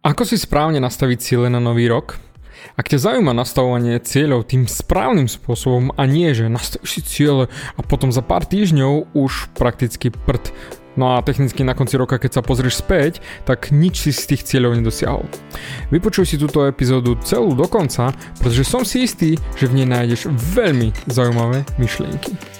Ako si správne nastaviť ciele na nový rok? Ak ťa zaujíma nastavovanie cieľov tým správnym spôsobom a nie, že nastavíš si ciele a potom za pár týždňov už prakticky prd. No a technicky na konci roka, keď sa pozrieš späť, tak nič si z tých cieľov nedosiahol. Vypočuj si túto epizódu celú do konca, pretože som si istý, že v nej nájdeš veľmi zaujímavé myšlienky.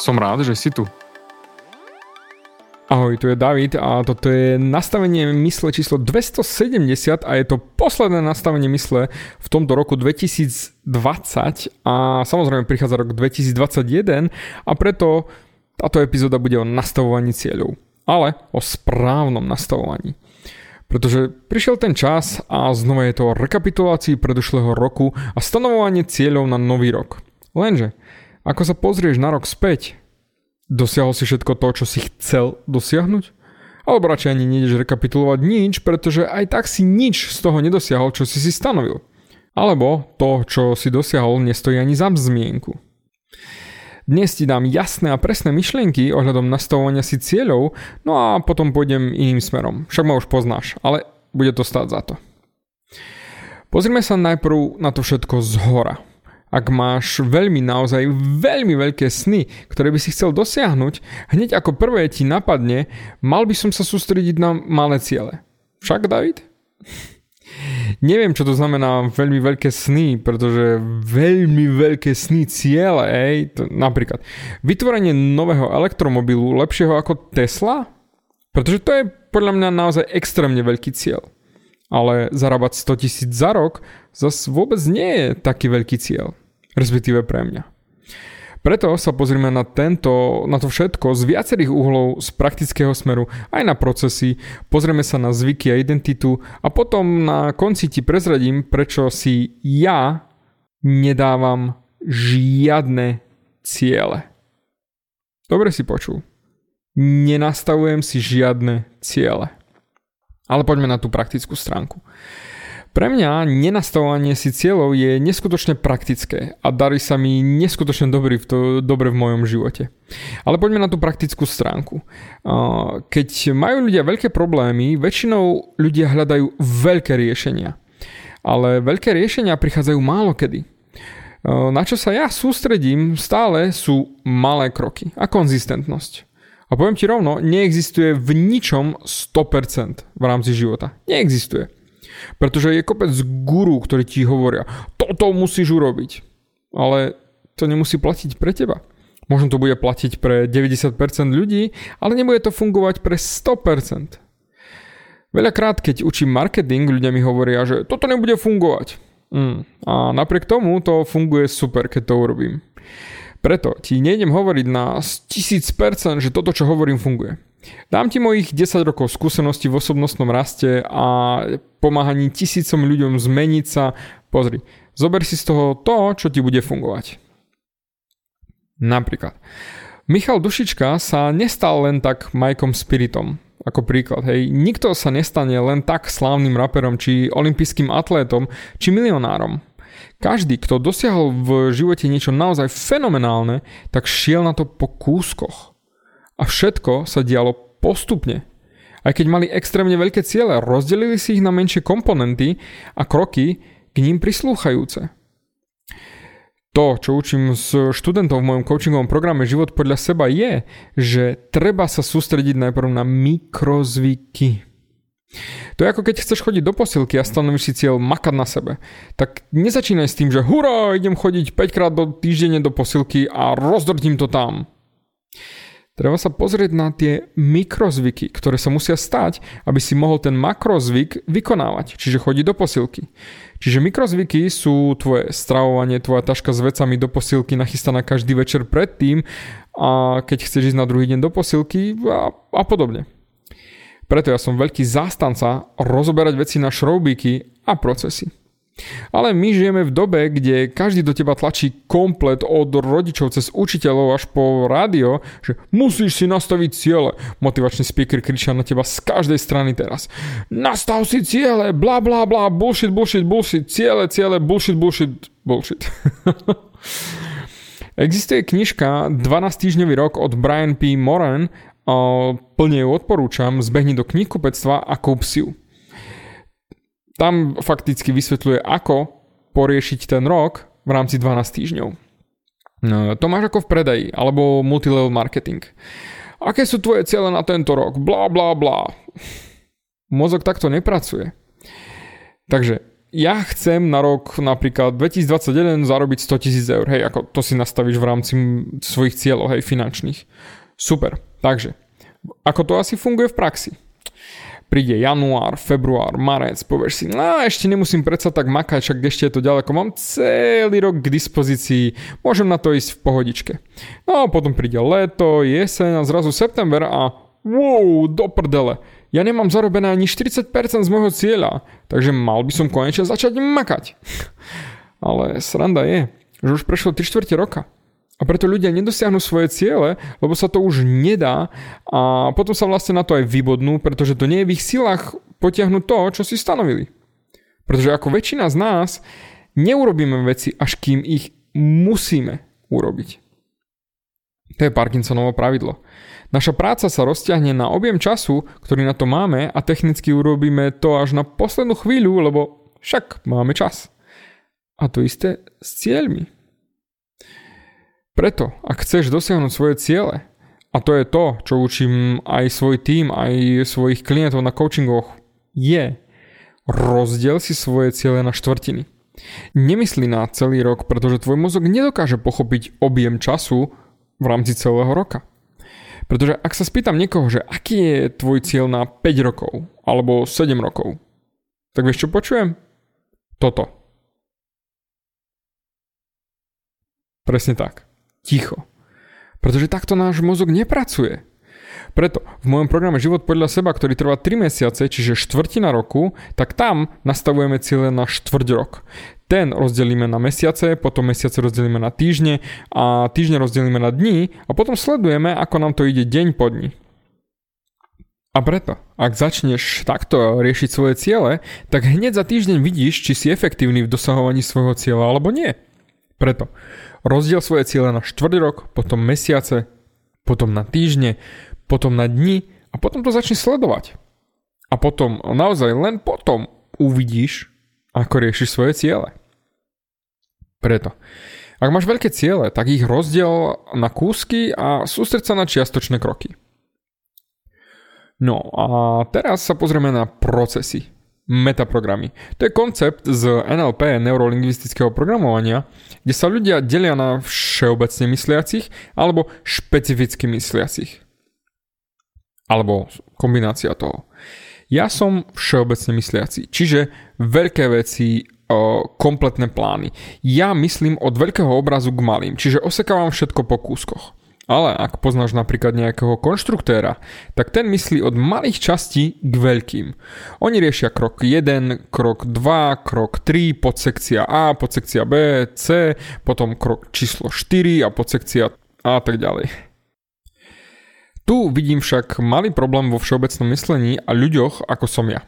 Som rád, že si tu. Ahoj, tu je David a toto je nastavenie mysle číslo 270 a je to posledné nastavenie mysle v tomto roku 2020 a samozrejme prichádza rok 2021 a preto táto epizóda bude o nastavovaní cieľov, ale o správnom nastavovaní. Pretože prišiel ten čas a znova je to o rekapitulácii predošlého roku a stanovovanie cieľov na nový rok. Lenže ako sa pozrieš na rok späť, dosiahol si všetko to, čo si chcel dosiahnuť? Alebo radšej ani nejdeš rekapitulovať nič, pretože aj tak si nič z toho nedosiahol, čo si si stanovil. Alebo to, čo si dosiahol, nestojí ani za zmienku. Dnes ti dám jasné a presné myšlienky ohľadom nastavovania si cieľov, no a potom pôjdem iným smerom. Však ma už poznáš, ale bude to stáť za to. Pozrime sa najprv na to všetko z hora ak máš veľmi naozaj veľmi veľké sny, ktoré by si chcel dosiahnuť, hneď ako prvé ti napadne, mal by som sa sústrediť na malé ciele. Však, David? Neviem, čo to znamená veľmi veľké sny, pretože veľmi veľké sny ciele, ej, to, napríklad vytvorenie nového elektromobilu lepšieho ako Tesla, pretože to je podľa mňa naozaj extrémne veľký cieľ. Ale zarábať 100 tisíc za rok zase vôbec nie je taký veľký cieľ respektíve pre mňa. Preto sa pozrieme na, tento, na to všetko z viacerých uhlov z praktického smeru aj na procesy, pozrieme sa na zvyky a identitu a potom na konci ti prezradím, prečo si ja nedávam žiadne ciele. Dobre si počul. Nenastavujem si žiadne ciele. Ale poďme na tú praktickú stránku. Pre mňa nenastavovanie si cieľov je neskutočne praktické a darí sa mi neskutočne dobrý v to, dobre v mojom živote. Ale poďme na tú praktickú stránku. Keď majú ľudia veľké problémy, väčšinou ľudia hľadajú veľké riešenia. Ale veľké riešenia prichádzajú málo kedy. Na čo sa ja sústredím stále sú malé kroky a konzistentnosť. A poviem ti rovno, neexistuje v ničom 100% v rámci života. Neexistuje. Pretože je kopec guru, ktorí ti hovoria, toto musíš urobiť. Ale to nemusí platiť pre teba. Možno to bude platiť pre 90% ľudí, ale nebude to fungovať pre 100%. Veľakrát, keď učím marketing, ľudia mi hovoria, že toto nebude fungovať. Mm. A napriek tomu to funguje super, keď to urobím. Preto ti nejdem hovoriť na 1000%, že toto, čo hovorím, funguje. Dám ti mojich 10 rokov skúseností v osobnostnom raste a pomáhaní tisícom ľuďom zmeniť sa. Pozri, zober si z toho to, čo ti bude fungovať. Napríklad, Michal Dušička sa nestal len tak Majkom Spiritom. Ako príklad, hej, nikto sa nestane len tak slávnym raperom, či olympijským atlétom, či milionárom. Každý, kto dosiahol v živote niečo naozaj fenomenálne, tak šiel na to po kúskoch. A všetko sa dialo postupne. Aj keď mali extrémne veľké ciele, rozdelili si ich na menšie komponenty a kroky k ním prislúchajúce. to, čo učím s študentov v mojom coachingovom programe Život podľa seba je, že treba sa sústrediť najprv na mikrozvyky. To je ako keď chceš chodiť do posilky a stanovíš si cieľ makať na sebe. Tak nezačínaj s tým, že hurá, idem chodiť 5 krát do týždenne do posilky a rozdrtím to tam. Treba sa pozrieť na tie mikrozvyky, ktoré sa musia stať, aby si mohol ten makrozvyk vykonávať, čiže chodiť do posilky. Čiže mikrozvyky sú tvoje stravovanie, tvoja taška s vecami do posilky nachystaná každý večer predtým a keď chceš ísť na druhý deň do posilky a, a podobne. Preto ja som veľký zástanca rozoberať veci na šroubíky a procesy. Ale my žijeme v dobe, kde každý do teba tlačí komplet od rodičov cez učiteľov až po rádio, že musíš si nastaviť ciele. Motivačný speaker kričia na teba z každej strany teraz. Nastav si ciele, bla bla bla, bullshit, bullshit, bullshit, ciele, ciele, bullshit, bullshit, bullshit. Existuje knižka 12 týždňový rok od Brian P. Moran, plne ju odporúčam, zbehni do knihkupectva a kúp si ju. Tam fakticky vysvetľuje, ako poriešiť ten rok v rámci 12 týždňov. No, to máš ako v predaji, alebo multilevel marketing. Aké sú tvoje ciele na tento rok? Bla bla bla. Mozog takto nepracuje. Takže ja chcem na rok napríklad 2021 zarobiť 100 tisíc eur. Hej, ako to si nastavíš v rámci svojich cieľov, hej, finančných. Super. Takže, ako to asi funguje v praxi? príde január, február, marec, povieš si, no ešte nemusím predsa tak makať, však ešte je to ďaleko, mám celý rok k dispozícii, môžem na to ísť v pohodičke. No potom príde leto, jeseň a zrazu september a wow, do prdele. Ja nemám zarobené ani 40% z môjho cieľa, takže mal by som konečne začať makať. Ale sranda je, že už prešlo 3 čtvrte roka. A preto ľudia nedosiahnu svoje ciele, lebo sa to už nedá a potom sa vlastne na to aj vybodnú, pretože to nie je v ich silách potiahnuť to, čo si stanovili. Pretože ako väčšina z nás neurobíme veci, až kým ich musíme urobiť. To je Parkinsonovo pravidlo. Naša práca sa rozťahne na objem času, ktorý na to máme a technicky urobíme to až na poslednú chvíľu, lebo však máme čas. A to isté s cieľmi. Preto, ak chceš dosiahnuť svoje ciele, a to je to, čo učím aj svoj tým, aj svojich klientov na coachingoch, je rozdiel si svoje ciele na štvrtiny. Nemyslí na celý rok, pretože tvoj mozog nedokáže pochopiť objem času v rámci celého roka. Pretože ak sa spýtam niekoho, že aký je tvoj cieľ na 5 rokov alebo 7 rokov, tak vieš čo počujem? Toto. Presne tak ticho. Pretože takto náš mozog nepracuje. Preto v mojom programe Život podľa seba, ktorý trvá 3 mesiace, čiže štvrtina roku, tak tam nastavujeme cieľe na štvrť rok. Ten rozdelíme na mesiace, potom mesiace rozdelíme na týždne a týždne rozdelíme na dní a potom sledujeme, ako nám to ide deň po dni. A preto, ak začneš takto riešiť svoje ciele, tak hneď za týždeň vidíš, či si efektívny v dosahovaní svojho cieľa alebo nie. Preto rozdiel svoje ciele na štvrť rok, potom mesiace, potom na týždne, potom na dni a potom to začne sledovať. A potom, naozaj len potom uvidíš, ako riešiš svoje ciele. Preto, ak máš veľké ciele, tak ich rozdiel na kúsky a sústreď sa na čiastočné kroky. No a teraz sa pozrieme na procesy metaprogramy. To je koncept z NLP, neurolingvistického programovania, kde sa ľudia delia na všeobecne mysliacich alebo špecificky mysliacich. Alebo kombinácia toho. Ja som všeobecne mysliaci, čiže veľké veci, kompletné plány. Ja myslím od veľkého obrazu k malým, čiže osekávam všetko po kúskoch. Ale ak poznáš napríklad nejakého konštruktéra, tak ten myslí od malých častí k veľkým. Oni riešia krok 1, krok 2, krok 3, podsekcia A, podsekcia B, C, potom krok číslo 4 a podsekcia A tak ďalej. Tu vidím však malý problém vo všeobecnom myslení a ľuďoch ako som ja.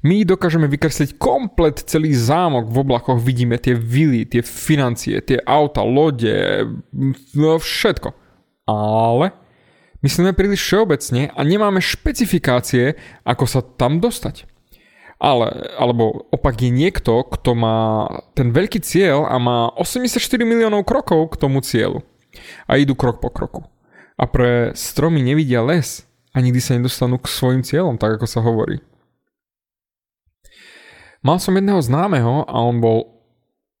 My dokážeme vykresliť komplet celý zámok v oblakoch, vidíme tie vily, tie financie, tie auta, lode, no všetko ale myslíme príliš všeobecne a nemáme špecifikácie, ako sa tam dostať. Ale, alebo opak je niekto, kto má ten veľký cieľ a má 84 miliónov krokov k tomu cieľu. A idú krok po kroku. A pre stromy nevidia les a nikdy sa nedostanú k svojim cieľom, tak ako sa hovorí. Mal som jedného známeho a on bol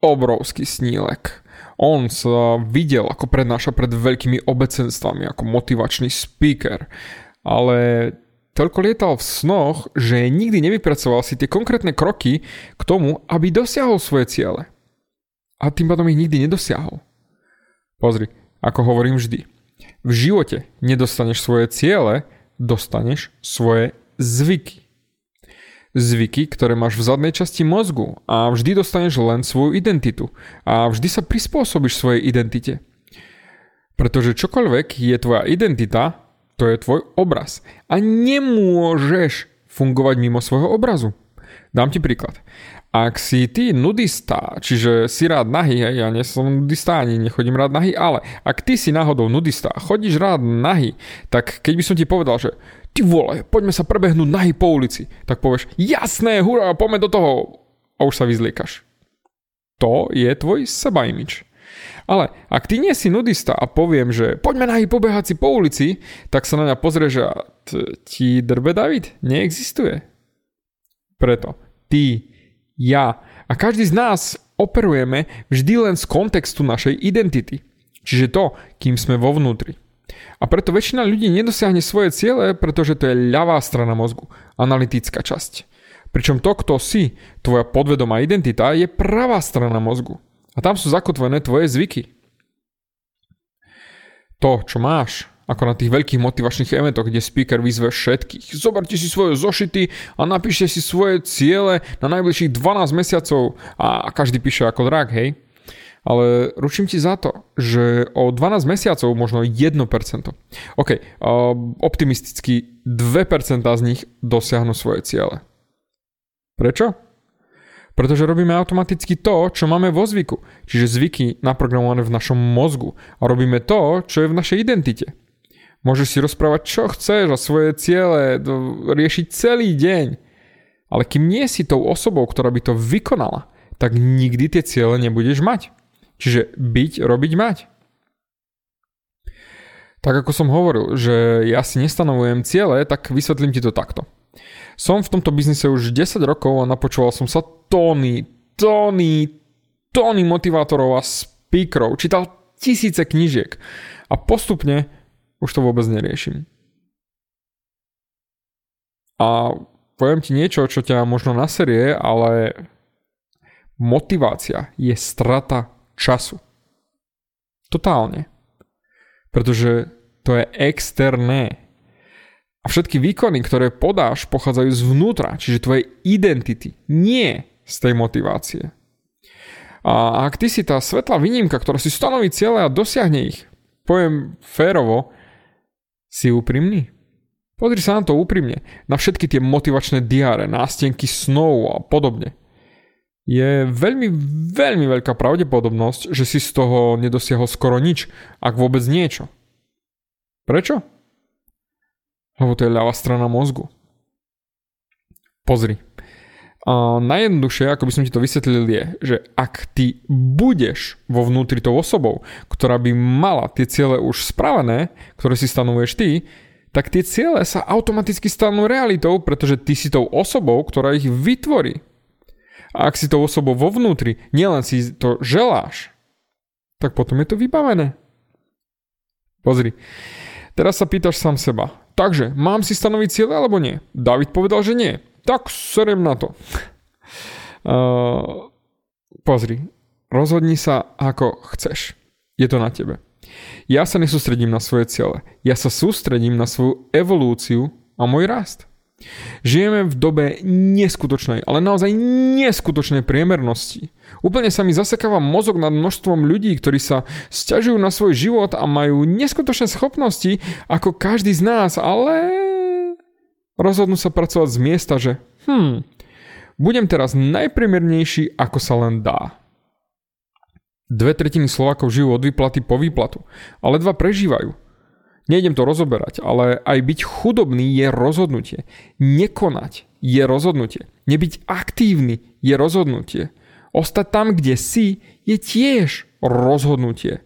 obrovský snílek. On sa videl, ako prednáša pred veľkými obecenstvami, ako motivačný speaker. Ale toľko lietal v snoch, že nikdy nevypracoval si tie konkrétne kroky k tomu, aby dosiahol svoje ciele. A tým pádom ich nikdy nedosiahol. Pozri, ako hovorím vždy. V živote nedostaneš svoje ciele, dostaneš svoje zvyky. Zvyky, ktoré máš v zadnej časti mozgu a vždy dostaneš len svoju identitu a vždy sa prispôsobíš svojej identite. Pretože čokoľvek je tvoja identita, to je tvoj obraz. A nemôžeš fungovať mimo svojho obrazu. Dám ti príklad. Ak si ty nudista, čiže si rád nahý, ja nie som nudista ani nechodím rád nahý, ale ak ty si náhodou nudista a chodíš rád nahý, tak keď by som ti povedal, že ty vole, poďme sa prebehnúť nahý po ulici, tak povieš, jasné, hurá, poďme do toho a už sa vyzliekaš. To je tvoj sebaimič. Ale ak ty nie si nudista a poviem, že poďme nahy pobehať si po ulici, tak sa na mňa pozrie, že ti drbe David neexistuje. Preto ty, ja a každý z nás operujeme vždy len z kontextu našej identity. Čiže to, kým sme vo vnútri. A preto väčšina ľudí nedosiahne svoje ciele, pretože to je ľavá strana mozgu, analytická časť. Pričom to, kto si, tvoja podvedomá identita, je pravá strana mozgu. A tam sú zakotvené tvoje zvyky. To, čo máš, ako na tých veľkých motivačných eventoch, kde speaker vyzve všetkých. Zoberte si svoje zošity a napíšte si svoje ciele na najbližších 12 mesiacov a každý píše ako drak, hej. Ale ručím ti za to, že o 12 mesiacov možno 1%. OK, optimisticky 2% z nich dosiahnu svoje ciele. Prečo? Pretože robíme automaticky to, čo máme vo zvyku. Čiže zvyky naprogramované v našom mozgu. A robíme to, čo je v našej identite. Môžeš si rozprávať, čo chceš a svoje ciele, riešiť celý deň. Ale kým nie si tou osobou, ktorá by to vykonala, tak nikdy tie ciele nebudeš mať. Čiže byť, robiť, mať. Tak ako som hovoril, že ja si nestanovujem ciele, tak vysvetlím ti to takto. Som v tomto biznise už 10 rokov a napočúval som sa tóny, tóny, tóny motivátorov a speakerov. Čítal tisíce knížiek a postupne už to vôbec neriešim. A poviem ti niečo, čo ťa možno naserie, ale motivácia je strata času. Totálne. Pretože to je externé. A všetky výkony, ktoré podáš, pochádzajú zvnútra, čiže tvojej identity, nie z tej motivácie. A ak ty si tá svetlá výnimka, ktorá si stanoví cieľe a dosiahne ich, poviem férovo, si úprimný? Pozri sa na to úprimne, na všetky tie motivačné diáre, nástenky snov a podobne. Je veľmi, veľmi veľká pravdepodobnosť, že si z toho nedosiahol skoro nič, ak vôbec niečo. Prečo? Lebo to je ľavá strana mozgu. Pozri. A najjednoduchšie, ako by som ti to vysvetlil, je, že ak ty budeš vo vnútri tou osobou, ktorá by mala tie ciele už spravené, ktoré si stanovuješ ty, tak tie ciele sa automaticky stanú realitou, pretože ty si tou osobou, ktorá ich vytvorí. A ak si tou osobou vo vnútri, nielen si to želáš, tak potom je to vybavené. Pozri, teraz sa pýtaš sám seba, Takže, mám si stanoviť cieľe alebo nie? David povedal, že nie. Tak serem na to. Uh, pozri, rozhodni sa ako chceš. Je to na tebe. Ja sa nesústredím na svoje ciele. Ja sa sústredím na svoju evolúciu a môj rast. Žijeme v dobe neskutočnej, ale naozaj neskutočnej priemernosti. Úplne sa mi zasekáva mozog nad množstvom ľudí, ktorí sa stiažujú na svoj život a majú neskutočné schopnosti ako každý z nás, ale rozhodnú sa pracovať z miesta, že hm, budem teraz najpriemernejší, ako sa len dá. Dve tretiny Slovákov žijú od výplaty po výplatu, ale dva prežívajú. Nejdem to rozoberať, ale aj byť chudobný je rozhodnutie. Nekonať je rozhodnutie. Nebyť aktívny je rozhodnutie. Ostať tam, kde si, je tiež rozhodnutie.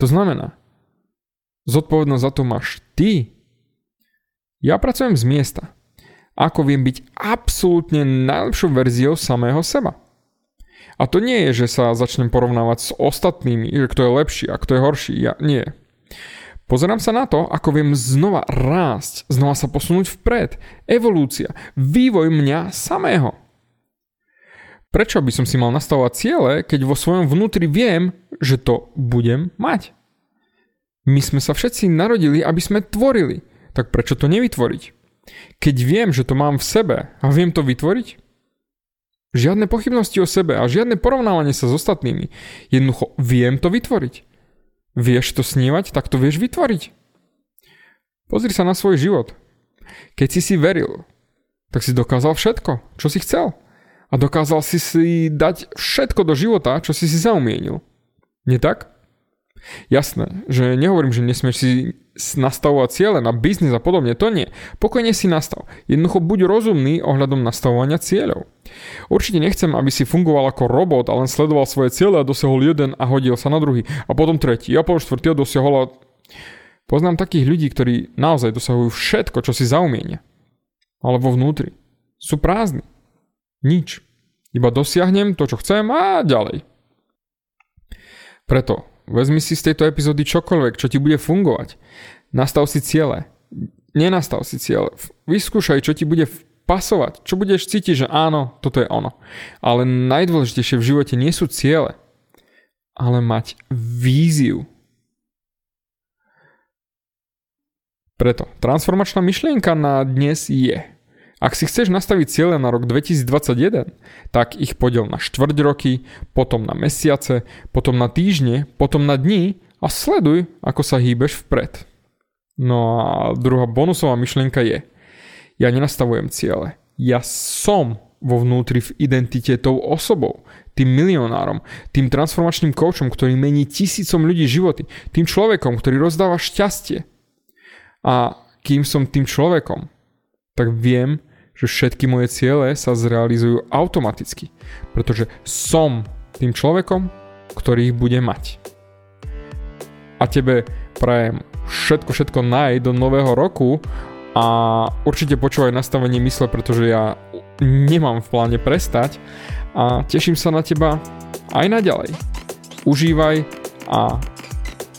To znamená, zodpovednosť za to máš ty. Ja pracujem z miesta. Ako viem byť absolútne najlepšou verziou samého seba. A to nie je, že sa začnem porovnávať s ostatnými, že kto je lepší a kto je horší. Ja nie. Pozerám sa na to, ako viem znova rásť, znova sa posunúť vpred. Evolúcia, vývoj mňa samého. Prečo by som si mal nastavovať ciele, keď vo svojom vnútri viem, že to budem mať? My sme sa všetci narodili, aby sme tvorili. Tak prečo to nevytvoriť? Keď viem, že to mám v sebe a viem to vytvoriť? Žiadne pochybnosti o sebe a žiadne porovnávanie sa s ostatnými. Jednoducho viem to vytvoriť. Vieš to snívať, tak to vieš vytvoriť. Pozri sa na svoj život. Keď si si veril, tak si dokázal všetko, čo si chcel. A dokázal si si dať všetko do života, čo si si zaumienil. Nie tak? Jasné, že nehovorím, že nesmieš si nastavovať ciele na biznis a podobne, to nie. Pokojne si nastav. Jednoducho buď rozumný ohľadom nastavovania cieľov. Určite nechcem, aby si fungoval ako robot a len sledoval svoje ciele a dosiahol jeden a hodil sa na druhý. A potom tretí a potom štvrtý a dosiahol a... Poznám takých ľudí, ktorí naozaj dosahujú všetko, čo si zaumienia. Ale vo vnútri. Sú prázdni. Nič. Iba dosiahnem to, čo chcem a ďalej. Preto Vezmi si z tejto epizódy čokoľvek, čo ti bude fungovať. Nastav si ciele. Nenastav si ciele. Vyskúšaj, čo ti bude pasovať. Čo budeš cítiť, že áno, toto je ono. Ale najdôležitejšie v živote nie sú ciele, ale mať víziu. Preto transformačná myšlienka na dnes je – ak si chceš nastaviť cieľe na rok 2021, tak ich podiel na štvrť roky, potom na mesiace, potom na týždne, potom na dní a sleduj, ako sa hýbeš vpred. No a druhá bonusová myšlienka je, ja nenastavujem ciele, ja som vo vnútri v identite tou osobou, tým milionárom, tým transformačným koučom, ktorý mení tisícom ľudí životy, tým človekom, ktorý rozdáva šťastie. A kým som tým človekom, tak viem, že všetky moje ciele sa zrealizujú automaticky, pretože som tým človekom, ktorý ich bude mať. A tebe prajem všetko, všetko naj do nového roku a určite počúvaj nastavenie mysle, pretože ja nemám v pláne prestať a teším sa na teba aj naďalej. Užívaj a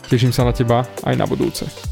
teším sa na teba aj na budúce.